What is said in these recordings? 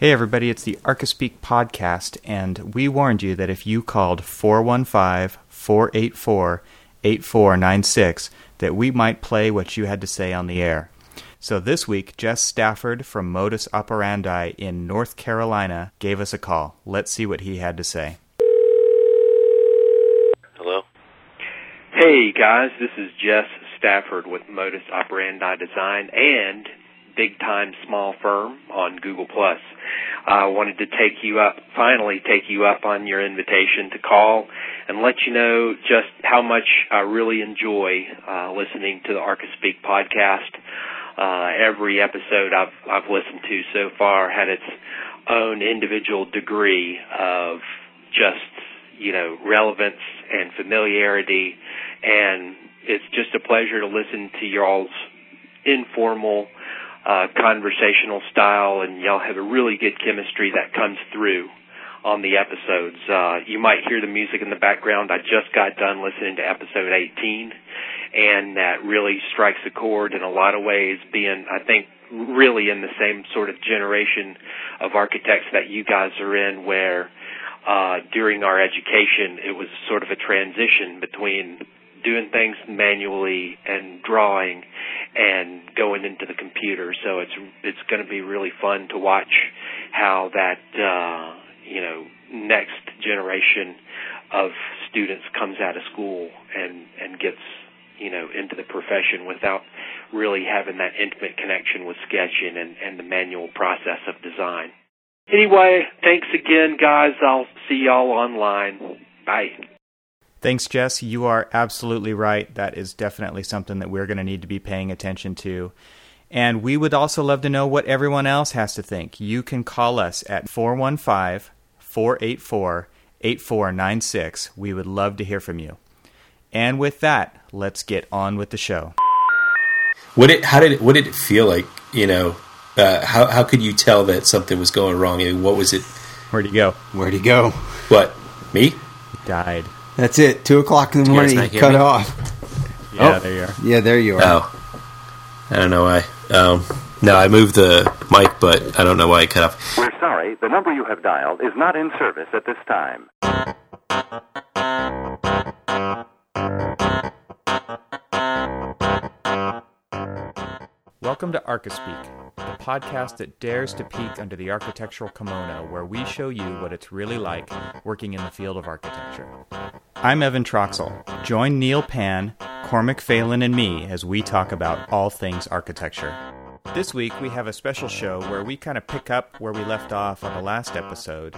Hey, everybody, it's the Archispeak podcast, and we warned you that if you called 415 484 8496, that we might play what you had to say on the air. So this week, Jess Stafford from Modus Operandi in North Carolina gave us a call. Let's see what he had to say. Hello? Hey guys, this is Jess Stafford with Modus Operandi Design and Big Time Small Firm on Google Plus. I wanted to take you up, finally take you up on your invitation to call and let you know just how much I really enjoy uh, listening to the Archispeak podcast. Uh, every episode I've I've listened to so far had its own individual degree of just you know relevance and familiarity, and it's just a pleasure to listen to y'all's informal uh, conversational style, and y'all have a really good chemistry that comes through on the episodes. Uh, you might hear the music in the background. I just got done listening to episode 18, and that really strikes a chord in a lot of ways, being, I think, really in the same sort of generation of architects that you guys are in, where uh, during our education, it was sort of a transition between doing things manually and drawing and going into the computer. So it's it's going to be really fun to watch how that uh, you know next generation of students comes out of school and and gets you know into the profession without really having that intimate connection with sketching and, and the manual process of design. Anyway, thanks again, guys. I'll see y'all online. Bye. Thanks, Jess. You are absolutely right. That is definitely something that we're going to need to be paying attention to. And we would also love to know what everyone else has to think. You can call us at 415 484 8496. We would love to hear from you. And with that, let's get on with the show. What it? How did it? What did it feel like? You know, uh, how how could you tell that something was going wrong? I mean, what was it? Where'd he go? Where'd he go? What me? He died. That's it. Two o'clock in the morning. not Cut me? off. Yeah, Oh. there you are. Yeah, there you are. Oh, I don't know why. Um, no, I moved the mic, but I don't know why it cut off. We're sorry, the number you have dialed is not in service at this time. Welcome to Archispeak, the podcast that dares to peek under the architectural kimono, where we show you what it's really like working in the field of architecture. I'm Evan Troxel. Join Neal Pann, Cormac Phelan, and me as we talk about all things architecture. This week we have a special show where we kind of pick up where we left off on the last episode.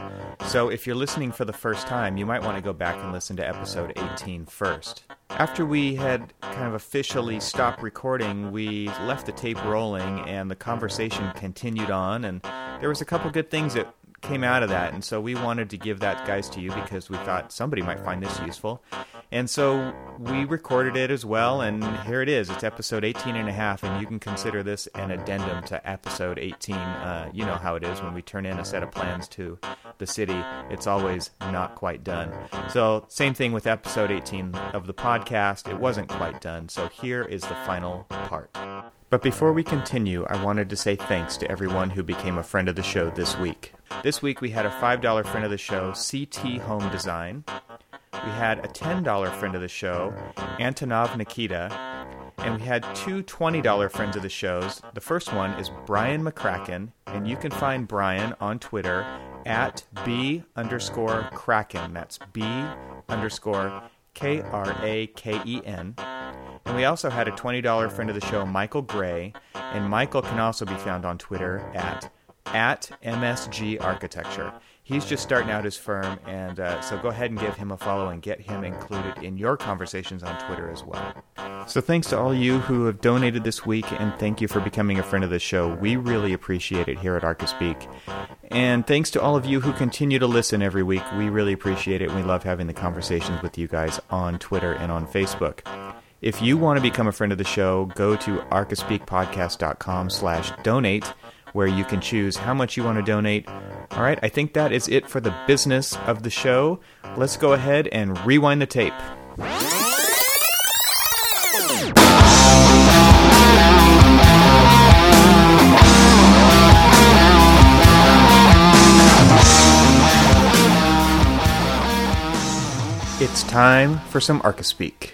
So if you're listening for the first time, you might want to go back and listen to episode 18 first. After we had kind of officially stopped recording, we left the tape rolling and the conversation continued on and there was a couple good things that came out of that and so we wanted to give that guys to you because we thought somebody might find this useful. And so we recorded it as well and here it is. It's episode 18 and a half and you can consider this an addendum to episode 18 uh, you know how it is when we turn in a set of plans to the city. It's always not quite done. So same thing with episode 18 of the podcast. It wasn't quite done. So here is the final part but before we continue, I wanted to say thanks to everyone who became a friend of the show this week. This week we had a $5 friend of the show, CT Home Design. We had a $10 friend of the show, Antonov Nikita. And we had two $20 friends of the shows. The first one is Brian McCracken, and you can find Brian on Twitter at B underscore Kraken. That's B underscore K R A K E N. And we also had a $20 friend of the show, Michael Gray. And Michael can also be found on Twitter at, at MSG Architecture. He's just starting out his firm, and uh, so go ahead and give him a follow and get him included in your conversations on Twitter as well. So thanks to all you who have donated this week, and thank you for becoming a friend of the show. We really appreciate it here at Archispeak. And thanks to all of you who continue to listen every week. We really appreciate it, and we love having the conversations with you guys on Twitter and on Facebook. If you want to become a friend of the show, go to archispeakpodcast.com slash donate, where you can choose how much you want to donate. All right, I think that is it for the business of the show. Let's go ahead and rewind the tape. It's time for some Archispeak.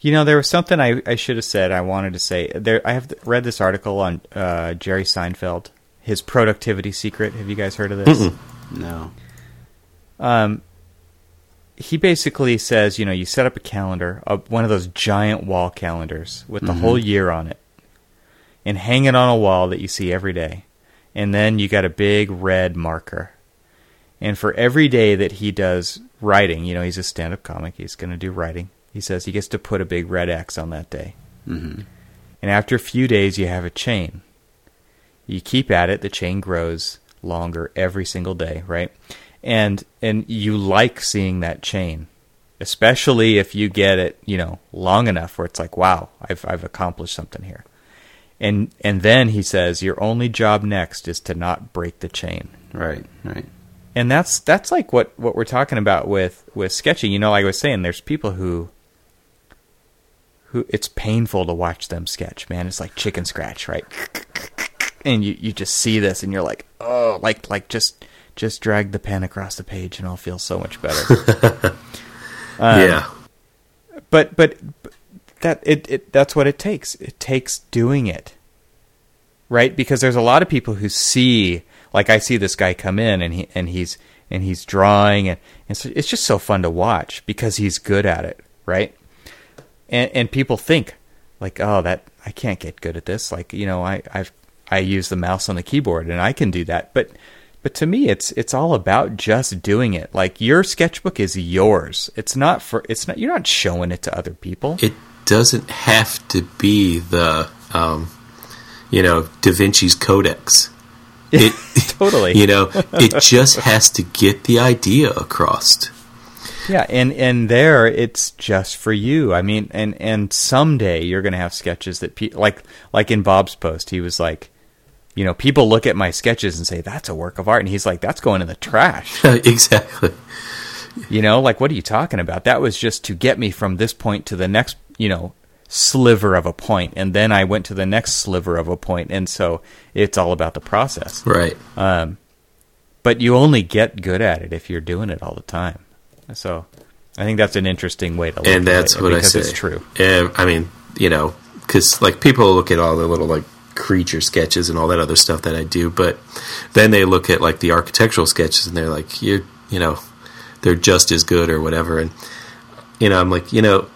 You know, there was something I, I should have said. I wanted to say there. I have read this article on uh, Jerry Seinfeld, his productivity secret. Have you guys heard of this? No. Um, he basically says, you know, you set up a calendar, uh, one of those giant wall calendars with the whole year on it, and hang it on a wall that you see every day. And then you got a big red marker. And for every day that he does writing, you know, he's a stand up comic, he's going to do writing. He says he gets to put a big red X on that day. hmm And after a few days, you have a chain. You keep at it, the chain grows longer every single day, right? And and you like seeing that chain, especially if you get it, you know, long enough where it's like, wow, I've I've accomplished something here. And and then he says your only job next is to not break the chain Right. Right. and that's that's like what what we're talking about with with sketching you know like i was saying there's people who who it's painful to watch them sketch man. It's like chicken scratch right? And you you just see this and you're like oh like like just just drag the pen across the page and i'll feel so much better. Um, yeah. but but but that it, it that's what it takes. It takes doing it. Right? Because there's a lot of people who see like i see this guy come in and he and he's and he's drawing and, and so it's just so fun to watch because he's good at it right and and people think like oh that i can't get good at this. Like you know i i've i use the mouse on the keyboard and i can do that. But but to me it's it's all about just doing it. Like your sketchbook is yours. It's not for it's not you're not showing it to other people. It doesn't have to be the, um, you know, Da Vinci's Codex. It, totally. You know, it just has to get the idea across. Yeah, and and there it's just for you. I mean, and and someday you're going to have sketches that pe- like like in Bob's post, he was like, you know, people look at my sketches and say that's a work of art, and he's like, that's going in the trash. exactly. You know, like what are you talking about? That was just to get me from this point to the next, you know, sliver of a point, and then I went to the next sliver of a point, and so it's all about the process. Right. Um, but you only get good at it if you're doing it all the time. So I think that's an interesting way to look at it. and at that's it what I say. it's true. And, I mean, you know, because like people look at all the little like creature sketches and all that other stuff that I do, but then they look at like the architectural sketches and they're like, you're, you know, they're just as good or whatever. And you know, I'm like, you know,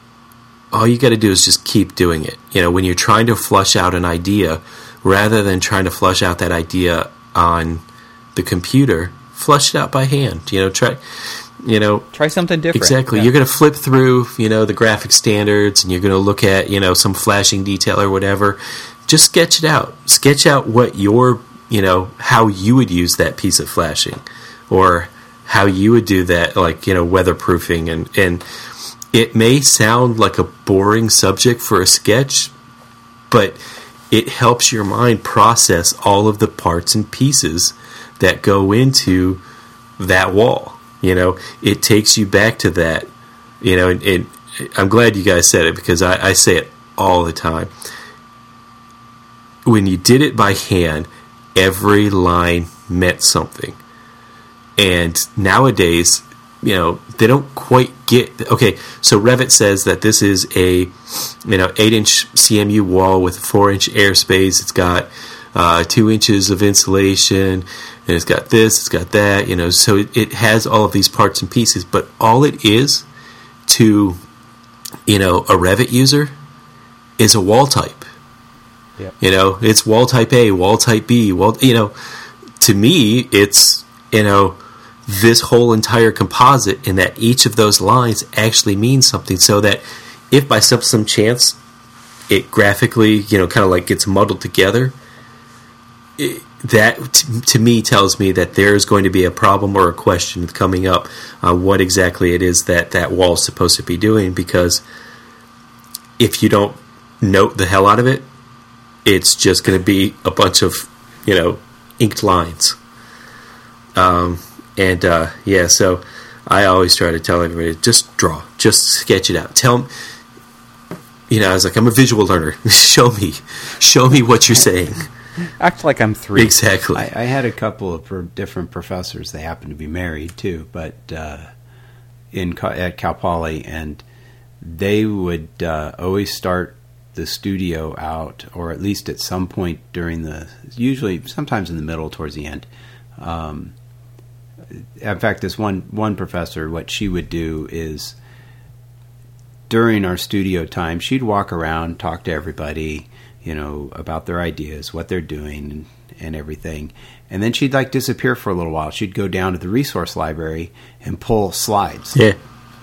all you got to do is just keep doing it. You know, when you're trying to flush out an idea, rather than trying to flush out that idea on the computer, flush it out by hand. You know, try, you know, Try something different. Exactly. Yeah. You're going to flip through, you know, the graphic standards and you're going to look at, you know, some flashing detail or whatever. Just sketch it out. Sketch out what your, you know, how you would use that piece of flashing or how you would do that, like, you know, weatherproofing. And, and it may sound like a boring subject for a sketch, but it helps your mind process all of the parts and pieces that go into that wall. You know, it takes you back to that. You know, and, and I'm glad you guys said it because I, I say it all the time. When you did it by hand, every line meant something. And nowadays, you know, they don't quite get. Okay, so Revit says that this is a, you know, eight inch CMU wall with four inch airspace. It's got uh, two inches of insulation, and it's got this, it's got that. You know, so it, it has all of these parts and pieces. But all it is to, you know, a Revit user is a wall type. Yep. You know, it's wall type A, wall type B, wall. You know, to me, it's you know this whole entire composite, and that each of those lines actually means something. So that if by some some chance it graphically, you know, kind of like gets muddled together, it, that t- to me tells me that there's going to be a problem or a question coming up on what exactly it is that that wall is supposed to be doing. Because if you don't note the hell out of it, it's just going to be a bunch of you know inked lines. Um, and uh, yeah, so I always try to tell everybody just draw, just sketch it out. Tell you know, I was like, I'm a visual learner. show me, show me what you're saying. Act like I'm three. Exactly. I, I had a couple of pro- different professors. They happened to be married too, but uh, in at Cal Poly, and they would uh, always start the studio out, or at least at some point during the, usually sometimes in the middle towards the end. Um, in fact, this one one professor, what she would do is during our studio time, she'd walk around, talk to everybody, you know, about their ideas, what they're doing, and, and everything. And then she'd like disappear for a little while. She'd go down to the resource library and pull slides Yeah.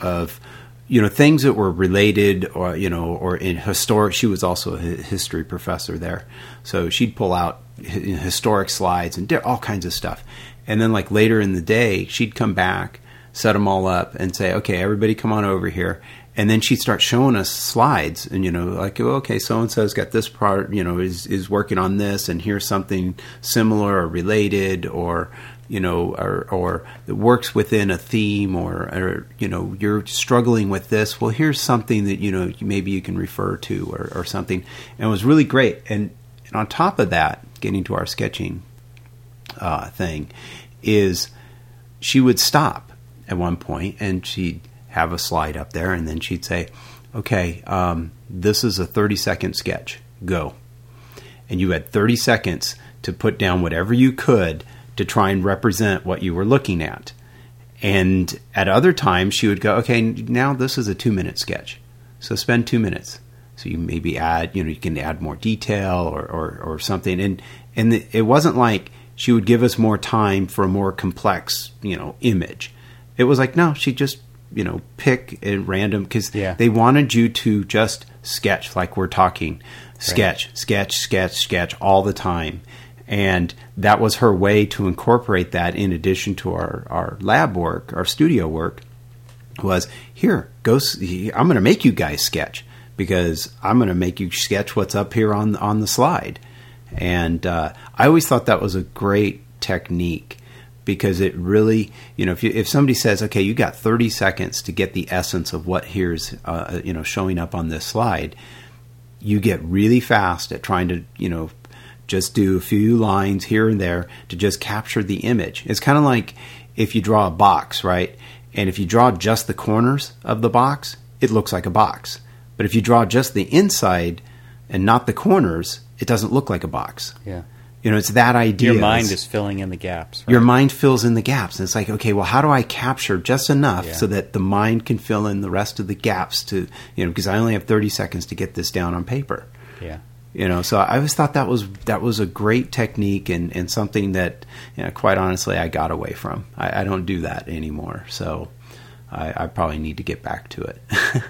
of you know things that were related or you know or in historic she was also a history professor there so she'd pull out historic slides and all kinds of stuff and then like later in the day she'd come back set them all up and say okay everybody come on over here and then she'd start showing us slides and you know like oh, okay so and so's got this part you know is is working on this and here's something similar or related or you know, or, or that works within a theme, or, or you know, you're struggling with this. Well, here's something that you know maybe you can refer to, or, or something. And it was really great. And, and on top of that, getting to our sketching uh, thing, is she would stop at one point and she'd have a slide up there, and then she'd say, "Okay, um, this is a 30 second sketch. Go." And you had 30 seconds to put down whatever you could to try and represent what you were looking at. And at other times, she would go, okay, now this is a two minute sketch. So spend two minutes. So you maybe add, you know, you can add more detail or, or, or something. And, and the, it wasn't like she would give us more time for a more complex, you know, image. It was like, no, she just, you know, pick at random because Yeah. they wanted you to just sketch like we're talking. Sketch, sketch, sketch, sketch all the time and that was her way to incorporate that in addition to our, our lab work our studio work was here go i'm going to make you guys sketch because i'm going to make you sketch what's up here on on the slide and uh, i always thought that was a great technique because it really you know if you, if somebody says okay you got 30 seconds to get the essence of what here's uh, you know showing up on this slide you get really fast at trying to you know just do a few lines here and there to just capture the image. It's kind of like if you draw a box, right? And if you draw just the corners of the box, it looks like a box. But if you draw just the inside and not the corners, it doesn't look like a box. Yeah. You know, it's that idea. Your mind is filling in the gaps. your mind fills in the gaps. And it's like, okay, well, how do I capture just enough Yeah. so that the mind can fill in the rest of the gaps to, you know, because I only have 30 seconds to get this down on paper Yeah. you know so i always thought that was that was a great technique and, and something that you know, quite honestly i got away from i, I don't do that anymore so I, I probably need to get back to it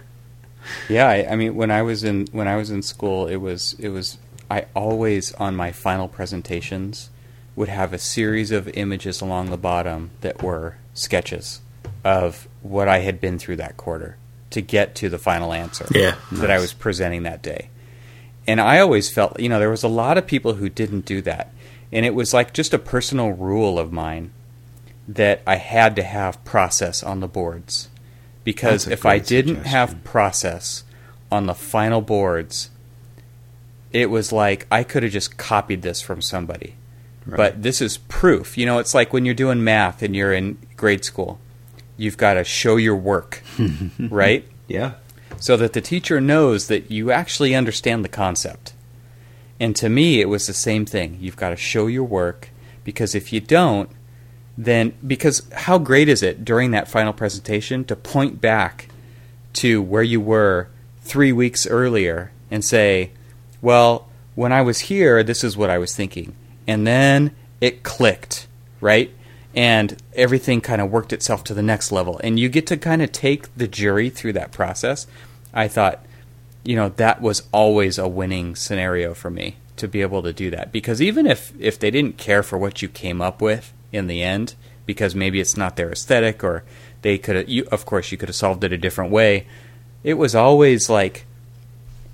Yeah, I, I mean, when I was in when I was in school, it was it was I always on my final presentations would have a series of images along the bottom that were sketches of what I had been through that quarter to get to the final answer Yeah. that I was presenting that day. And I always felt, you know, there was a lot of people who didn't do that. And it was like just a personal rule of mine that I had to have process on the boards. Because if I didn't have process on the final boards, it was like I could have just copied this from somebody. But this is proof. You know, it's like when you're doing math and you're in grade school. You've got to show your work, right? yeah so that the teacher knows that you actually understand the concept. And to me, it was the same thing. You've got to show your work because if you don't, then because how great is it during that final presentation to point back to where you were three weeks earlier and say, well, when I was here, this is what I was thinking. And then it clicked, right? And everything kind of worked itself to the next level. And you get to kind of take the jury through that process. I thought, you know, that was always a winning scenario for me to be able to do that. Because even if, if they didn't care for what you came up with in the end, because maybe it's not their aesthetic or they could of course, you could have solved it a different way, it was always like,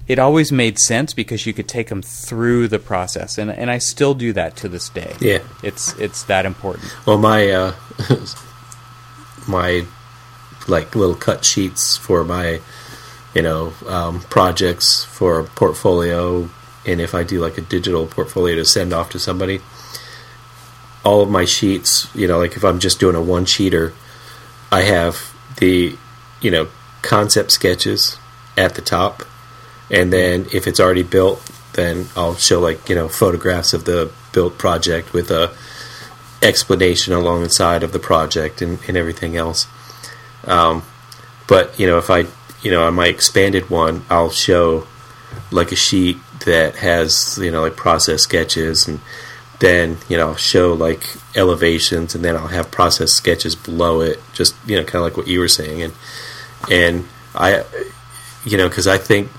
it always made sense because you could take them through the process. And, and I still do that to this day. Yeah. It's, it's that important. Well, my uh, my like little cut sheets for my you know um, projects for portfolio, and if I do like a digital portfolio to send off to somebody, all of my sheets, you know, like if I'm just doing a one sheeter, I have the you know concept sketches at the top, and then if it's already built, then I'll show like you know photographs of the built project with a explanation along the side of the project and, and everything else. Um, but you know if I you know on my expanded one, I'll show like a sheet that has you know like process sketches and then you know I'll show like elevations and then I'll have process sketches below it just you know kind of like what you were saying and and I you know because I think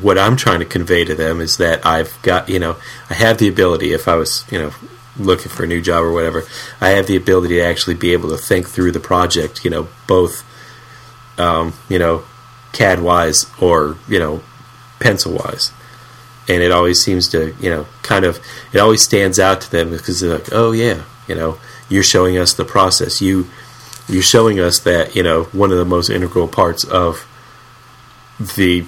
what I'm trying to convey to them is that I've got you know I have the ability if I was you know looking for a new job or whatever I have the ability to actually be able to think through the project you know both um, you know CAD wise or you know pencil wise and it always seems to you know kind of it always stands out to them because they're like oh yeah you know you're showing us the process. You you're showing us that you know one of the most integral parts of the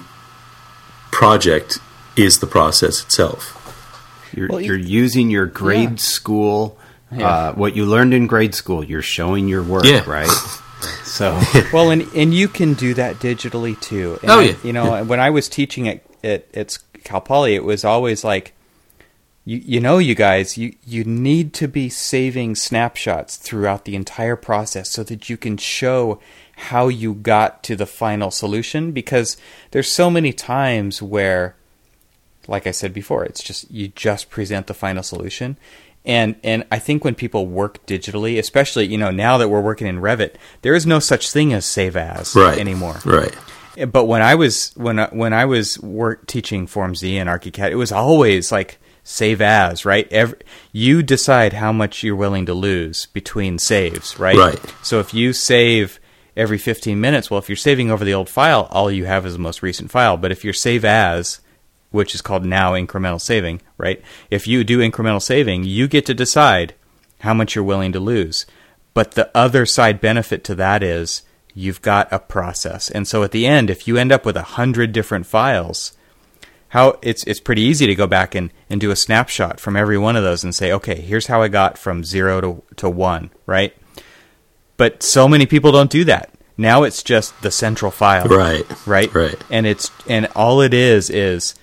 project is the process itself You're, Well, you- you're using your grade Yeah. school, Yeah. uh, what you learned in grade school. You're showing your work, Yeah. right? So, well, and and you can do that digitally too. And Oh, I- yeah. you know, when I was teaching at at, at Cal Poly, it was always like, you you know, you guys, you you need to be saving snapshots throughout the entire process so that you can show how you got to the final solution because there's so many times where like I said before, it's just you just present the final solution. And and I think when people work digitally, especially you know now that we're working in Revit, there is no such thing as save as right anymore. right But when I was when I, when I was work teaching Form Z and ArchiCAD, it was always like save as right. Every, you decide how much you're willing to lose between saves, right? Right. So if you save every 15 minutes, well, if you're saving over the old file, all you have is the most recent file. But if you're save as, which is called now incremental saving, right? If you do incremental saving, you get to decide how much you're willing to lose. But the other side benefit to that is you've got a process. And so at the end, if you end up with a hundred different files, how it's it's pretty easy to go back and, and do a snapshot from every one of those and say, okay, here's how I got from zero to, to one, right? But so many people don't do that. Now it's just the central file. Right. Right? Right. And it's and all it is is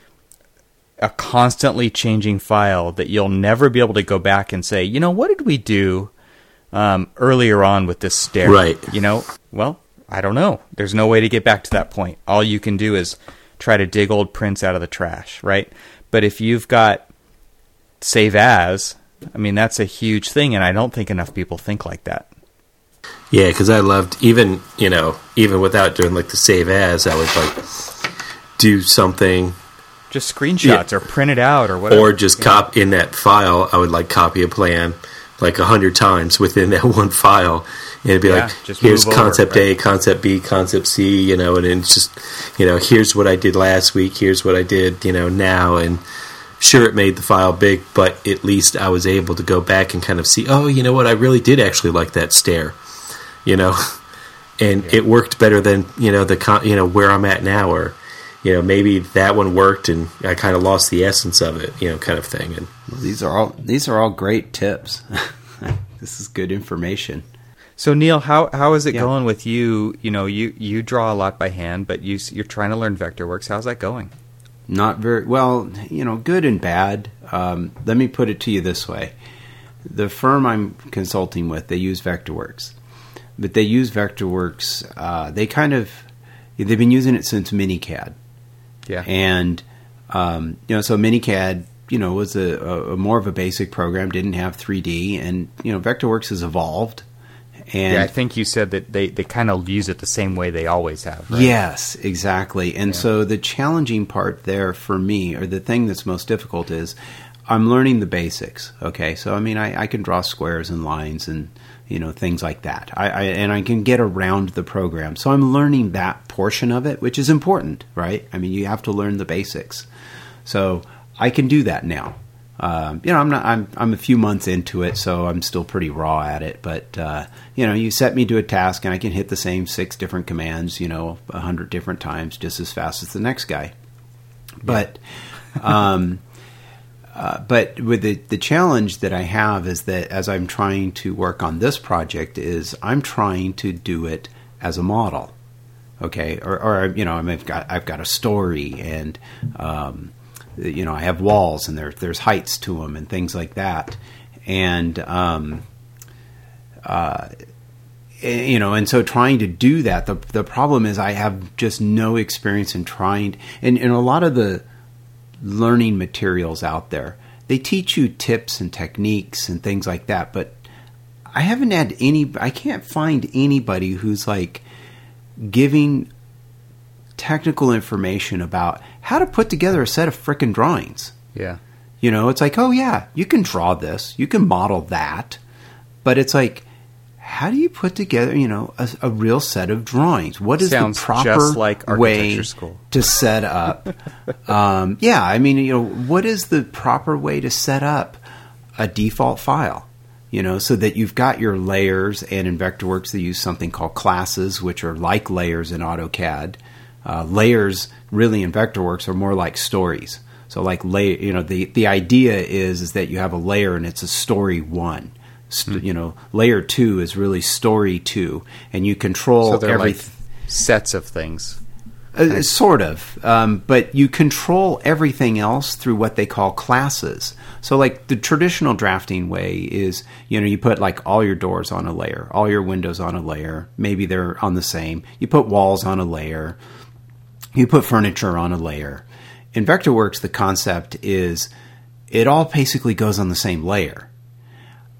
a constantly changing file that you'll never be able to go back and say, you know, what did we do um, earlier on with this stair? Right. You know, well, I don't know. There's no way to get back to that point. All you can do is try to dig old prints out of the trash, right? But if you've got save as, I mean, that's a huge thing, and I don't think enough people think like that. Yeah, because I loved even you know even without doing like the save as, I would like do something Just screenshots or print it out or whatever. or just cop in that file. I would like copy a plan like a hundred times within that one file, and it'd be Yeah, like, just here's over, concept right. A, concept B, concept C, you know, and then it's just you know, here's what I did last week, here's what I did, you know, now, and sure, it made the file big, but at least I was able to go back and kind of see, oh, you know what, I really did actually like that stair, you know, and it worked better than you know the con- you know where I'm at now, or you know maybe that one worked and I kind of lost the essence of it, you know, kind of thing, and. well, these are all these are all great tips. this is good information. So Neal, how how is it Yeah. going with you? You know, you you draw a lot by hand, but you you're trying to learn Vectorworks. How's that going? Not very well, you know, good and bad. Um, let me put it to you this way: the firm I'm consulting with, they use Vectorworks, but they use Vectorworks. Uh, they kind of they've been using it since MiniCAD. Yeah. and um, you know, so MiniCAD, you know, was a, a, a more of a basic program, didn't have 3D, and you know, Vectorworks has evolved. And yeah, I think you said that they, they kind of use it the same way they always have. Right? Yes, exactly. And Yeah. so the challenging part there for me, or the thing that's most difficult, is I'm learning the basics. Okay, so I mean, I, I can draw squares and lines and you know things like that. I, I and I can get around the program. So I'm learning that portion of it, which is important, right? I mean, you have to learn the basics. So I can do that now. Um, you know, I'm not. I'm I'm a few months into it, so I'm still pretty raw at it. But uh, you know, you set me to a task, and I can hit the same six different commands, you know, a hundred different times, just as fast as the next guy. But, um, uh, but with the the challenge that I have is that as I'm trying to work on this project, is I'm trying to do it as a model. Okay, or, or you know, I I've got I've got a story, and um, you know, I have walls, and there there's heights to them, and things like that, and um, uh, you know, and so trying to do that, the the problem is I have just no experience in trying, and, and a lot of the learning materials out there, they teach you tips and techniques and things like that, but I haven't had any. I can't find anybody who's like giving technical information about how to put together a set of frickin' drawings. Yeah. You know, it's like, oh yeah, you can draw this, you can model that, but it's like, how do you put together, you know, a, a real set of drawings? What is Sounds the proper like way school. to set up? um, yeah, I mean, you know, what is the proper way to set up a default file? You know, so that you've got your layers, and in Vectorworks they use something called classes, which are like layers in AutoCAD. Uh, layers, really, in Vectorworks are more like stories. So, like, lay, you know, the the idea is is that you have a layer and it's a story one. St- You know, layer two is really story two, and you control So every. like sets of things. Uh, sort of, um, but you control everything else through what they call classes. So, like the traditional drafting way is, you know, you put like all your doors on a layer, all your windows on a layer. Maybe they're on the same. You put walls on a layer. You put furniture on a layer. In Vectorworks, the concept is it all basically goes on the same layer,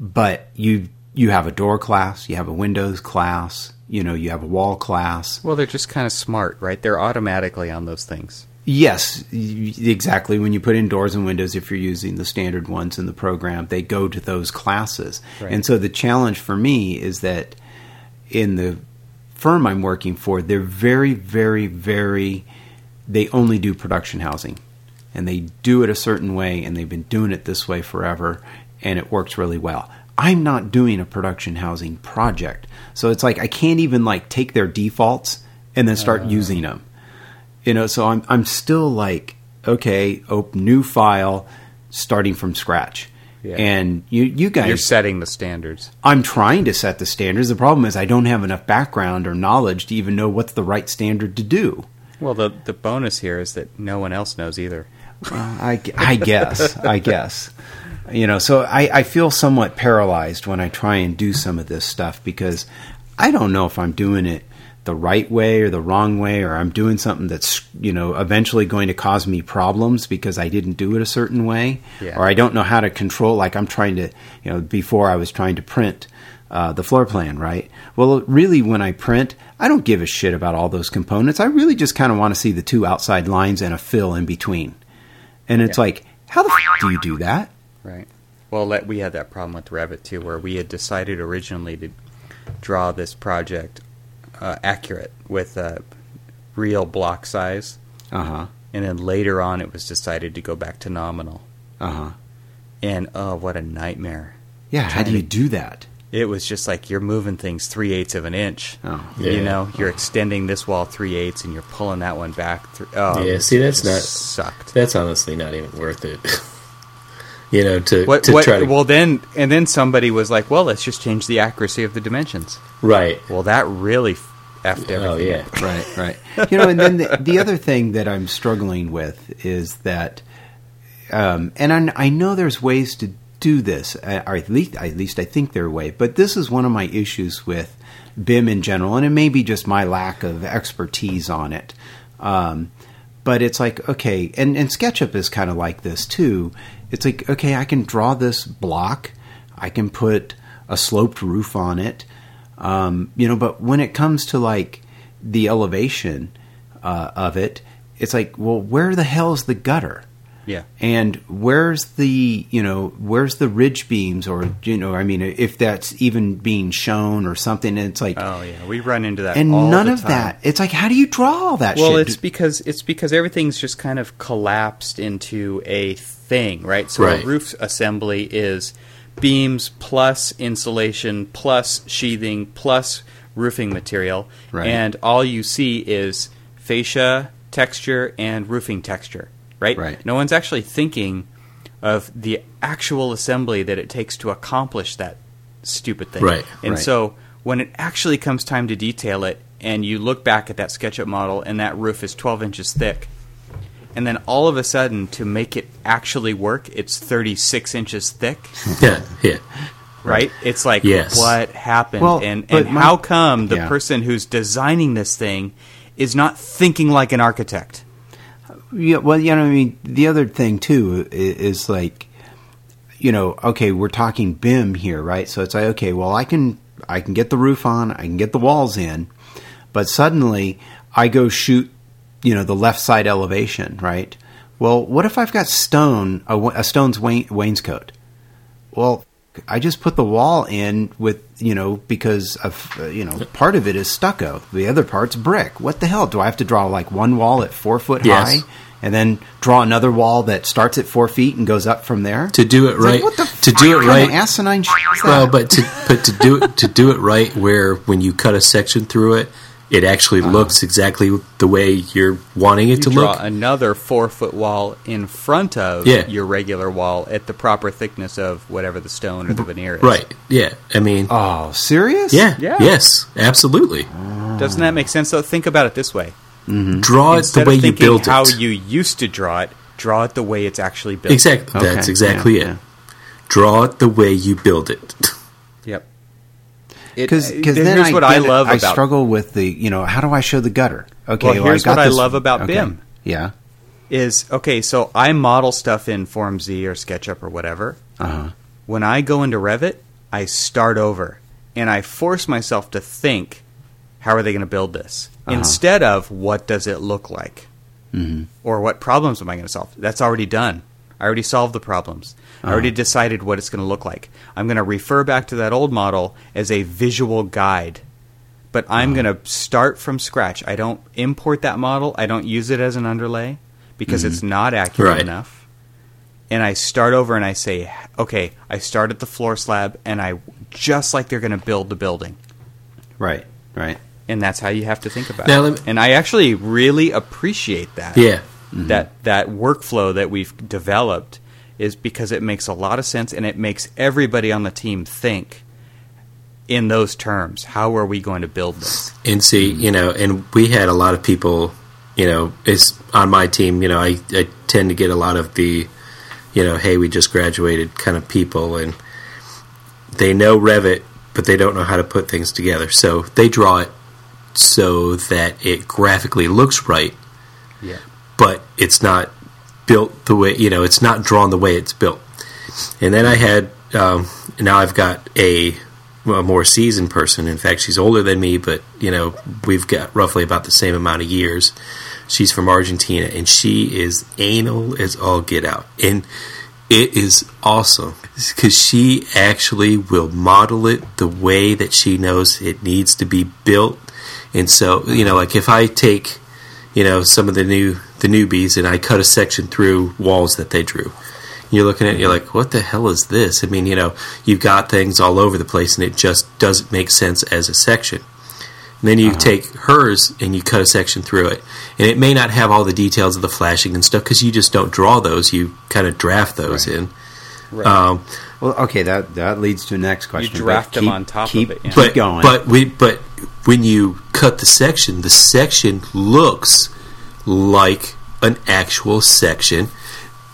but you you have a door class, you have a windows class, you know, you have a wall class. Well, they're just kind of smart, right? They're automatically on those things. Yes, exactly. When you put in doors and windows, if you're using the standard ones in the program, they go to those classes. Right. And so the challenge for me is that in the firm I'm working for, they're very, very, very, they only do production housing. And they do it a certain way, and they've been doing it this way forever, and it works really well. I'm not doing a production housing project. So it's like I can't even like take their defaults and then start using them you know so i'm i'm still like okay open new file starting from scratch Yeah. and you you guys You're setting the standards. i'm trying to set the standards the problem is i don't have enough background or knowledge to even know what's the right standard to do Well, the the bonus here is that no one else knows either. Uh, I, I guess i guess you know so I, I feel somewhat paralyzed when i try and do some of this stuff because i don't know if i'm doing it the right way or the wrong way or i'm doing something that's you know eventually going to cause me problems because i didn't do it a certain way Yeah. or i don't know how to control like i'm trying to you know before i was trying to print uh, the floor plan right well really when i print i don't give a shit about all those components i really just kind of want to see the two outside lines and a fill in between and it's Yeah. like how the f- do you do that Right. Well, let, we had that problem with Revit too, where we had decided originally to draw this project uh, accurate with uh, real block size, uh-huh and then later on it was decided to go back to nominal. uh-huh And oh, what a nightmare! yeah how do you to- do that It was just like you're moving things three eighths of an inch. oh yeah. You know, you're extending this wall three eighths, and you're pulling that one back. Th- oh, Yeah, see, that's not- sucked. That's honestly not even worth it. you know, to What, to what, try to well, then and then somebody was like, "Well, let's just change the accuracy of the dimensions." right. Well, that really effed everything. Oh yeah, right right you know and then the, the other thing that i'm struggling with is that um, and I, I know there's ways to do this uh, or at least at least i think there are ways but this is one of my issues with bim in general and it may be just my lack of expertise on it um, but it's like okay and, and sketchup is kind of like this too it's like okay i can draw this block. I can put a sloped roof on it. Um, you know but when it comes to like the elevation uh, of it it's like well where the hell is the gutter Yeah. and where's the you know where's the ridge beams or you know i mean if that's even being shown or something and it's like Oh yeah, we run into that. and none of time. that it's like how do you draw all that Well, shit it's because it's because everything's just kind of collapsed into a thing, right? So Right. a roof assembly is beams plus insulation plus sheathing plus roofing material, Right. and all you see is fascia texture and roofing texture, right? Right. No one's actually thinking of the actual assembly that it takes to accomplish that stupid thing. Right, And right. so when it actually comes time to detail it and you look back at that SketchUp model, and that roof is 12 inches thick, and then all of a sudden, to make it actually work, it's 36 inches thick. Yeah, yeah. right? It's like Yes. what happened, Well, and but and my- how come the yeah. person who's designing this thing is not thinking like an architect? Yeah, well, you know, I mean, the other thing too i- is like, you know, okay, we're talking BIM here, right? So it's like, okay, well, I can I can get the roof on, I can get the walls in, but suddenly I go shoot, you know, the left side elevation, right? Well, what if I've got stone a, a stone's wain, wainscot? Well, I just put the wall in with you know because of uh, you know part of it is stucco, the other part's brick. What the hell do I have to draw like one wall at four foot Yes. high, and then draw another wall that starts at four feet and goes up from there? To do it It's like, right, what the to do it right. asinine Well, but to but to do it to do it right, where when you cut a section through it, it actually uh-huh. looks exactly the way you're wanting it You to draw look. another four foot wall in front of Yeah. your regular wall at the proper thickness of whatever the stone or the veneer is. Right? Yeah. I mean, oh, serious? yeah, Yeah. Yes. Absolutely. Doesn't that make sense? So think about it this way: mm-hmm. Draw it the way of you built it. how you used to draw it, draw it the way it's actually built. exactly. Okay, That's exactly yeah, it. yeah. Draw it the way you build it. Because uh, then here's I what I love I about struggle with the you know how do I show the gutter? Okay, Well, here's got what I love about okay. BIM. Yeah. is okay. So I model stuff in Form Z or SketchUp or whatever. Uh-huh. When I go into Revit, I start over and I force myself to think, how are they going to build this? Uh-huh. Instead of what does it look like, Mhm. or what problems am I going to solve? That's already done. I already solved the problems. I already Uh-huh. decided what it's going to look like. I'm going to refer back to that old model as a visual guide. But I'm Uh-huh. going to start from scratch. I don't import that model. I don't use it as an underlay because it's not accurate Right. enough. And I start over and I say, okay, I start at the floor slab and I just like they're going to build the building. Right. Right. And that's how you have to think about Now, it. me- and I actually really appreciate that Yeah. that that workflow that we've developed is because it makes a lot of sense and it makes everybody on the team think in those terms. How are we going to build this? And see, you know, and we had a lot of people, you know, is on my team. You know, I, I tend to get a lot of the, you know, hey, we just graduated kind of people, and they know Revit, but they don't know how to put things together. So they draw it so that it graphically looks right, Yeah. but it's not built the way you know it's not drawn the way it's built. And then i had um, now i've got a, a more seasoned person. In fact she's older than me but you know we've got roughly about the same amount of years. She's from argentina and she is anal as all get out. And it is awesome because she actually will model it the way that she knows it needs to be built. And so you know like if i take you know some of the new the newbies and I cut a section through walls that they drew. You're looking at it, you're like, what the hell is this? I mean, you know, you've got things all over the place and it just doesn't make sense as a section. And then you take hers and you cut a section through it. And it may not have all the details of the flashing and stuff because you just don't draw those. You kind of draft those in. Right. Um, Well, okay, that that leads to the next question. but draft them keep- on top of keep, it, yeah. Keep going. but we, but when you cut the section, the section looks like an actual section,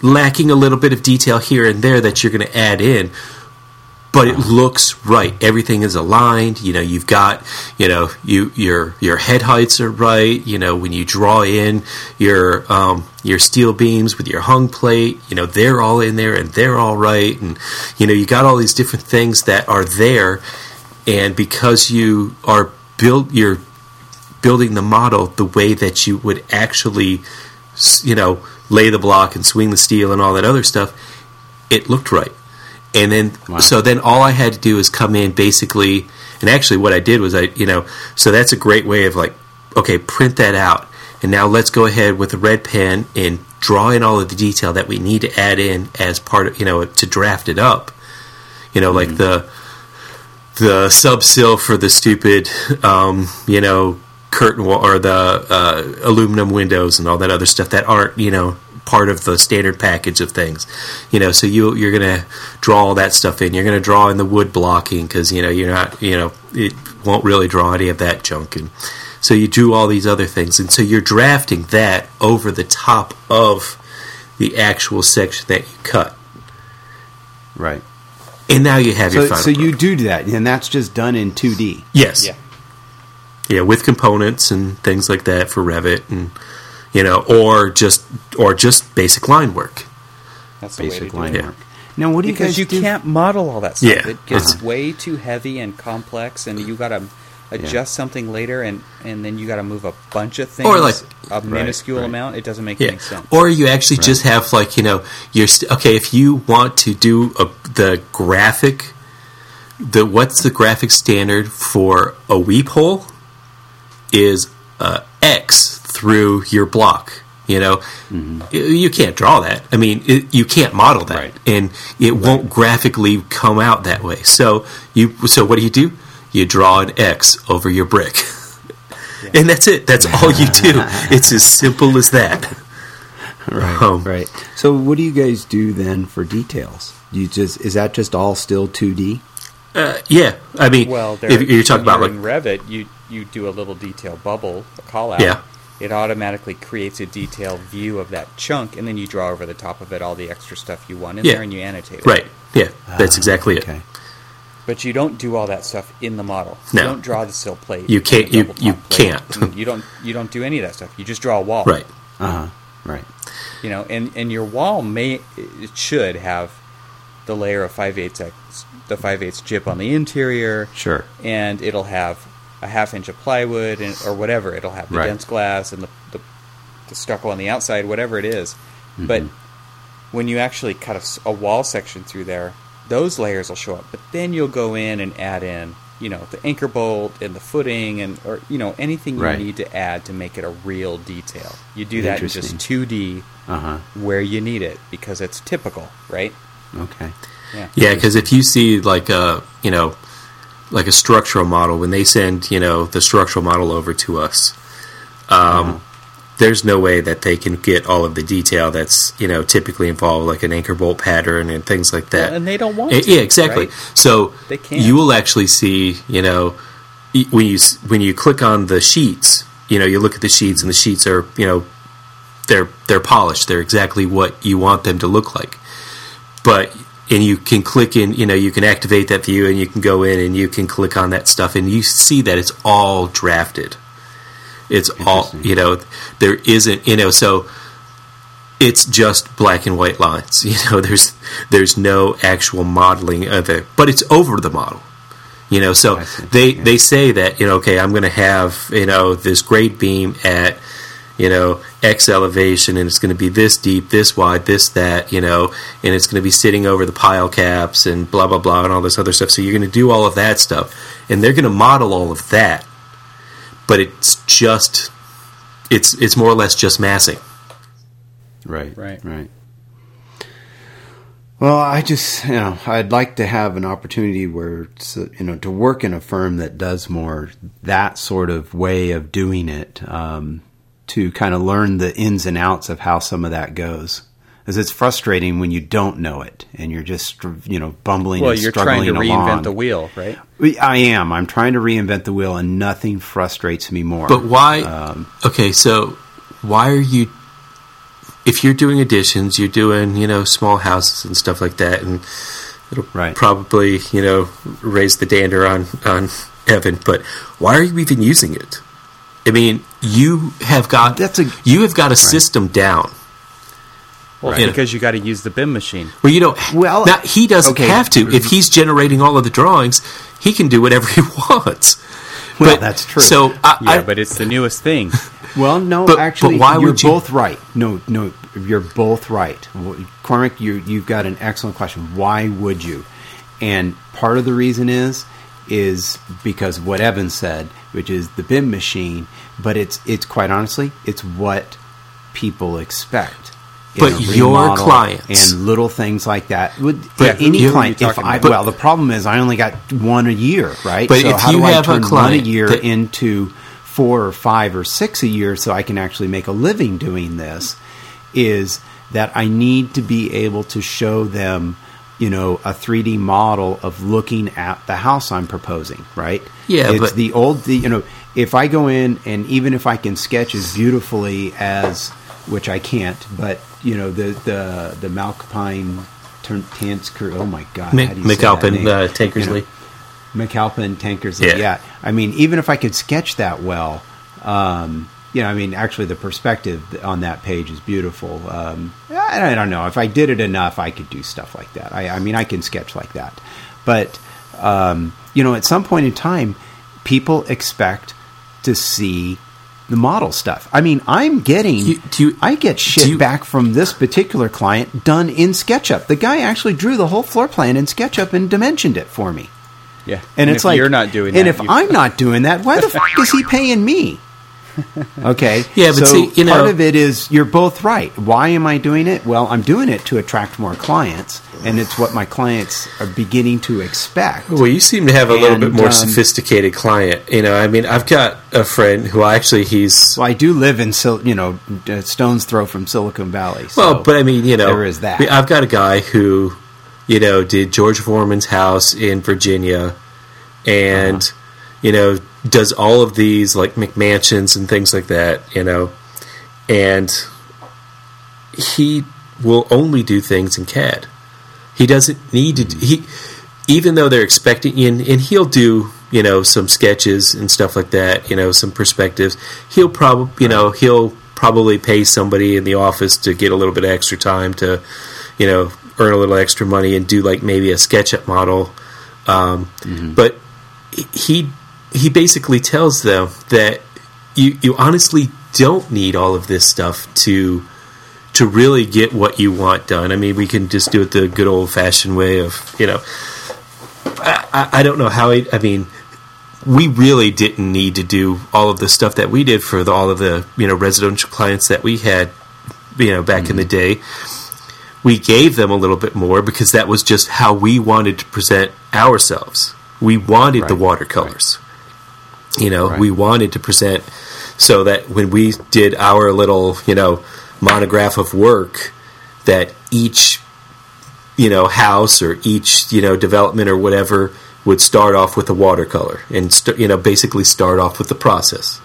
lacking a little bit of detail here and there that you're going to add in. But it looks right. Everything is aligned. You know, you've got, you know, you your your head heights are right. You know, when you draw in your um, your steel beams with your hung plate, you know, they're all in there and they're all right. And you know, you got all these different things that are there and because you are built, you're building the model the way that you would actually you know lay the block and swing the steel and all that other stuff it looked right. And then Wow. so then all i had to do is come in basically and actually what i did was i you know so that's a great way of like okay print that out. And now let's go ahead with a red pen and draw in all of the detail that we need to add in as part of you know to draft it up. You know like the the sub sill for the stupid, um, you know, curtain wall or the uh, aluminum windows and all that other stuff that aren't, you know, part of the standard package of things. You know, so you you're gonna draw all that stuff in. You're gonna draw in the wood blocking because you know you're not, you know, it won't really draw any of that junk. And So you do all these other things, and so you're drafting that over the top of the actual section that you cut, Right. and now you have your So, final. so you product. do that, and that's just done in 2D. yes, Yeah. Yeah, with components and things like that for Revit, and you know, or just or just basic line work. That's the way to Basic do line it. Yeah. work. Now, what do you because guys you do? can't model all that stuff. Yeah. It gets Uh-huh. way too heavy and complex, and you got to adjust something later, and and then you got to move a bunch of things, Or, like- a minuscule right. amount. It doesn't make Yeah, any sense. or you actually just have like you know you're st- okay if you want to do a, the graphic, the what's the graphic standard for a weep hole is uh, X through your block. You know, Y- you can't draw that. I mean, it, you can't model that, Right. and it won't graphically come out that way. So you, so what do you do? You draw an X over your brick, and that's it. That's all you do. it's as simple as that. Right, Um, right. So, what do you guys do then for details? You just is that just all still 2D? Uh, yeah, I mean, Well, if you're talking about like Revit, you you do a little detail bubble, a call out. Yeah. It automatically creates a detailed view of that chunk, and then you draw over the top of it all the extra stuff you want in Yeah. there, and you annotate it. right, yeah, that's exactly it. Okay. But you don't do all that stuff in the model. No. You don't draw the sill plate. You can't- you- you can't. you don't. You don't do any of that stuff. You just draw a wall. Right, Uh huh. Right. You know, and and your wall may it should have the layer of five eighths the five eighths gyp on the interior. Sure. and it'll have a half inch of plywood and, or whatever. It'll have the Right. DensGlass and the, the, the stucco on the outside, whatever it is. Mm-hmm. But when you actually cut a wall section through there, those layers will show up. But then you'll go in and add in, you know, the anchor bolt and the footing and or you know anything you Right. need to add to make it a real detail. You do that in just 2D Uh huh. where you need it because it's typical, right? Okay. Yeah. yeah, because if you see like a you know like a structural model when they send you know the structural model over to us, um, there's no way that they can get all of the detail that's you know typically involved like an anchor bolt pattern and things like that. Well, and they don't want Eh, to, yeah, exactly. right? So They can't. you will actually see, you know, when you when you click on the sheets, you know, you look at the sheets, and the sheets are, you know, they're they're polished. They're exactly what you want them to look like. But and you can click in, you know, you can activate that view, and you can go in and you can click on that stuff, and you see that it's all drafted. It's all, you know, there isn't, you know, so it's just black and white lines. You know, there's there's no actual modeling of it, but it's over the model. You know, so they Yeah. they say that you know, okay, I'm going to have you know this grade beam at you know X elevation, and it's going to be this deep, this wide, this that, you know, and it's going to be sitting over the pile caps and blah blah blah and all this other stuff. So you're going to do all of that stuff, and they're going to model all of that, but it's just it's it's more or less just massing. Right. Right. Right. Well, I just, you know, I'd like to have an opportunity where, it's, you know, to work in a firm that does more that sort of way of doing it, um, to kind of learn the ins and outs of how some of that goes. Because it's frustrating when you don't know it and you're just, you know, bumbling Well, and you're trying struggling to reinvent along. the wheel, right? I am. I'm trying to reinvent the wheel, and nothing frustrates me more. But why? Um, okay, so why are you? If you're doing additions, you're doing you know small houses and stuff like that, and it'll Right. probably you know raise the dander on on Evan. But why are you even using it? I mean, you have got That's a- you have got a system down. Well, Right. because you got to use the BIM machine. Well, you don't. Well, now, he doesn't okay. have to. If he's generating all of the drawings, he can do whatever he wants. Well, But- that's true. So I, Yeah, I, but it's the newest thing. Well, no, But- actually, but why you're would you- both right. No, no, you're both right. W- Cormac, you you've got an excellent question. Why would you? And part of the reason is is because of what Evan said, which is the BIM machine. But it's it's quite honestly, it's what people expect. But your clients- and little things like that. Would But any client? If I about- well, the problem is I only got one a year, right? But so if how you do have a I turn one a year that- into four or five or six a year so I can actually make a living doing this is that I need to be able to show them, you know, a 3D model of looking at the house I'm proposing, right? Yeah, it's but- the old, the you know, if I go in and even if I can sketch as beautifully as which I can't, but you know the the the Malcapine Tansker. Oh my God, Mc- how do you say that McAlpine uh, Tankersley. You know, McAlpine Tankersley. Yeah. Yeah. I mean, even if I could sketch that well, um, you know, I mean, actually, the perspective on that page is beautiful. Um, I, I don't know if I did it enough, I could do stuff like that. I, I mean, I can sketch like that, but um, you know, at some point in time, people expect to see the model stuff. I mean, I'm getting, You- do you- I get shit do you- back from this particular client done in SketchUp. The guy actually drew the whole floor plan in SketchUp and dimensioned it for me. Yeah. And, it's if like you're not doing and that, if I'm not doing that, why the fuck is he paying me? Okay. Yeah, but so see, you part of it is you're both right. Why am I doing it? Well, I'm doing it to attract more clients, and it's what my clients are beginning to expect. Well, you seem to have a little bit more um, sophisticated client. You know, I mean, I've got a friend who actually he's Well, I do live in Sil- you know stone's throw from Silicon Valley. So well, but I mean, you know, there is that. I've got a guy who, you know, did George Foreman's house in Virginia, and Uh-huh. you know, does all of these like McMansions and things like that. You know, and he will only do things in CAD. He doesn't need to. He even though they're expecting, and, and he'll do you know some sketches and stuff like that. You know, some perspectives. He'll probably you know he'll probably pay somebody in the office to get a little bit of extra time to you know earn a little extra money and do like maybe a SketchUp model. Um, But he he basically tells them that you you honestly don't need all of this stuff to to really get what you want done. I mean, we can just do it the good old fashioned way of you know. I, I, I don't know how he, I mean. We really didn't need to do all of the stuff that we did for the, all of the you know residential clients that we had, you know, back in the mm-hmm. day. We gave them a little bit more because that was just how we wanted to present ourselves. We wanted the Right, watercolors. You know, Right. we wanted to present so that when we did our little, you know, monograph of work, that each, you know, house or each, you know, development or whatever would start off with a watercolor and, st- you know, basically start off with the process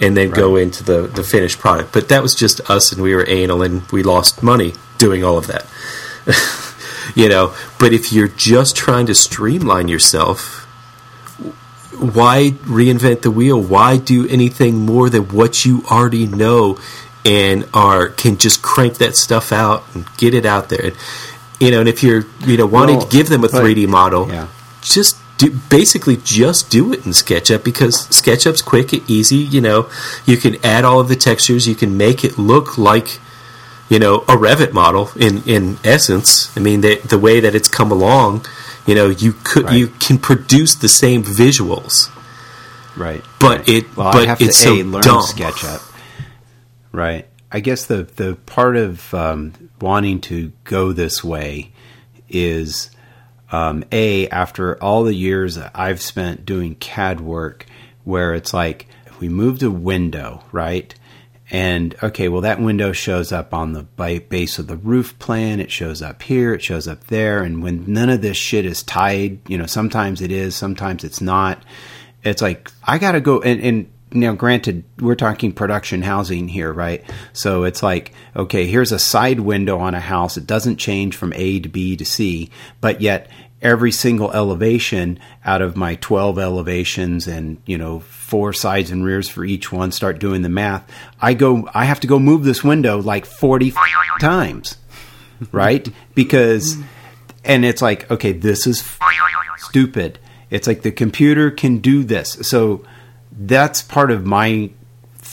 and then go into the, the finished product. But that was just us and we were anal and we lost money doing all of that. you know, but if you're just trying to streamline yourself, why reinvent the wheel? Why do anything more than what you already know and are can just crank that stuff out and get it out there? And, you know, and if you're you know wanting Well, to give them a 3D model, yeah. just do basically just do it in SketchUp because SketchUp's quick, and easy. You know, you can add all of the textures, you can make it look like you know a Revit model in in essence. I mean, the the way that it's come along, you know, you could Right. you can produce the same visuals. Right. But right. it- well, but I have it's to so a, learn dumb. SketchUp. Right. I guess the the part of um, wanting to go this way is um, a after all the years that I've spent doing CAD work, where it's like if we moved a window, right? And okay, well, that window shows up on the base of the roof plan. It shows up here. It shows up there. And when none of this shit is tied, you know, sometimes it is, sometimes it's not. It's like I gotta go and, and now granted we're talking production housing here right so it's like okay here's a side window on a house it doesn't change from a to b to c but yet every single elevation out of my 12 elevations and you know four sides and rears for each one start doing the math i go i have to go move this window like 40 times right? Because and it's like okay this is stupid. It's like the computer can do this. So that's part of my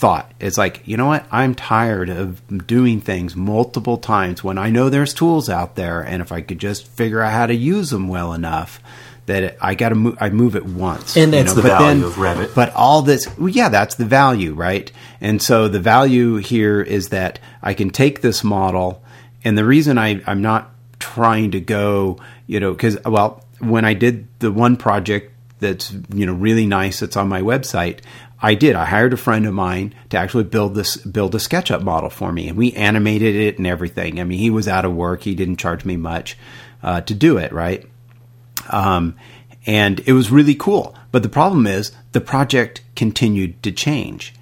thought. It's like you know what? I'm tired of doing things multiple times when i know there's tools out there and if i could just figure out how to use them well enough that i got to move i move it once And you that's know, the but value then- of Revit. but all this well, yeah that's the value right? And so the value here is that i can take this model and the reason I, i'm not trying to go you know because well when i did the one project that's you know really nice that's on my website i did i hired a friend of mine to actually build this build a sketchup model for me and we animated it and everything i mean he was out of work he didn't charge me much uh, to do it right um, and it was really cool. But the problem is the project continued to change.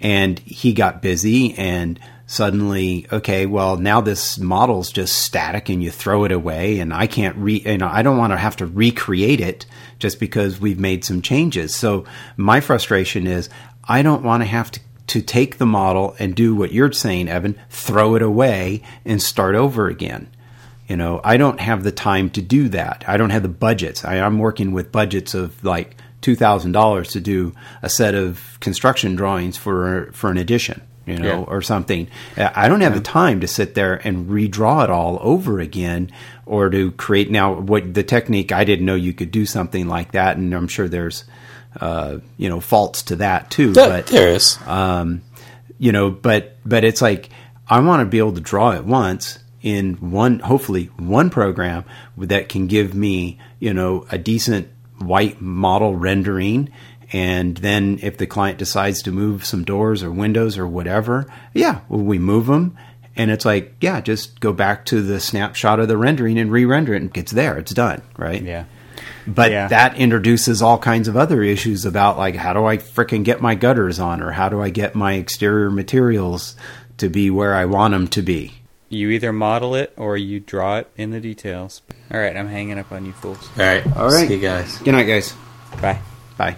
And he got busy and suddenly, okay, well, now this model's just static and you throw it away and I can't re, you know, I don't want to have to recreate it just because we've made some changes. So my frustration is I don't want to have to to take the model and do what you're saying, Evan, throw it away and start over again. You know, I don't have the time to do that. I don't have the budgets. I, am working with budgets of like two thousand dollars to do a set of construction drawings for for an edition you know, yeah. or something. I don't have the time to sit there and redraw it all over again or to create now what the technique I didn't know you could do something like that and I'm sure there's uh, you know faults to that too that, but there is um, you know but but it's like I want to be able to draw it once in one hopefully one program that can give me you know a decent white model rendering and then if the client decides to move some doors or windows or whatever, yeah, well, we move them. And it's like, yeah, just go back to the snapshot of the rendering and re-render it, and it's there, it's done, right? Yeah. But yeah. that introduces all kinds of other issues about like how do I fricking get my gutters on, or how do I get my exterior materials to be where I want them to be. You either model it or you draw it in the details. All right, I'm hanging up on you fools. All right, all right, see you guys. Good night, guys. Bye. Bye.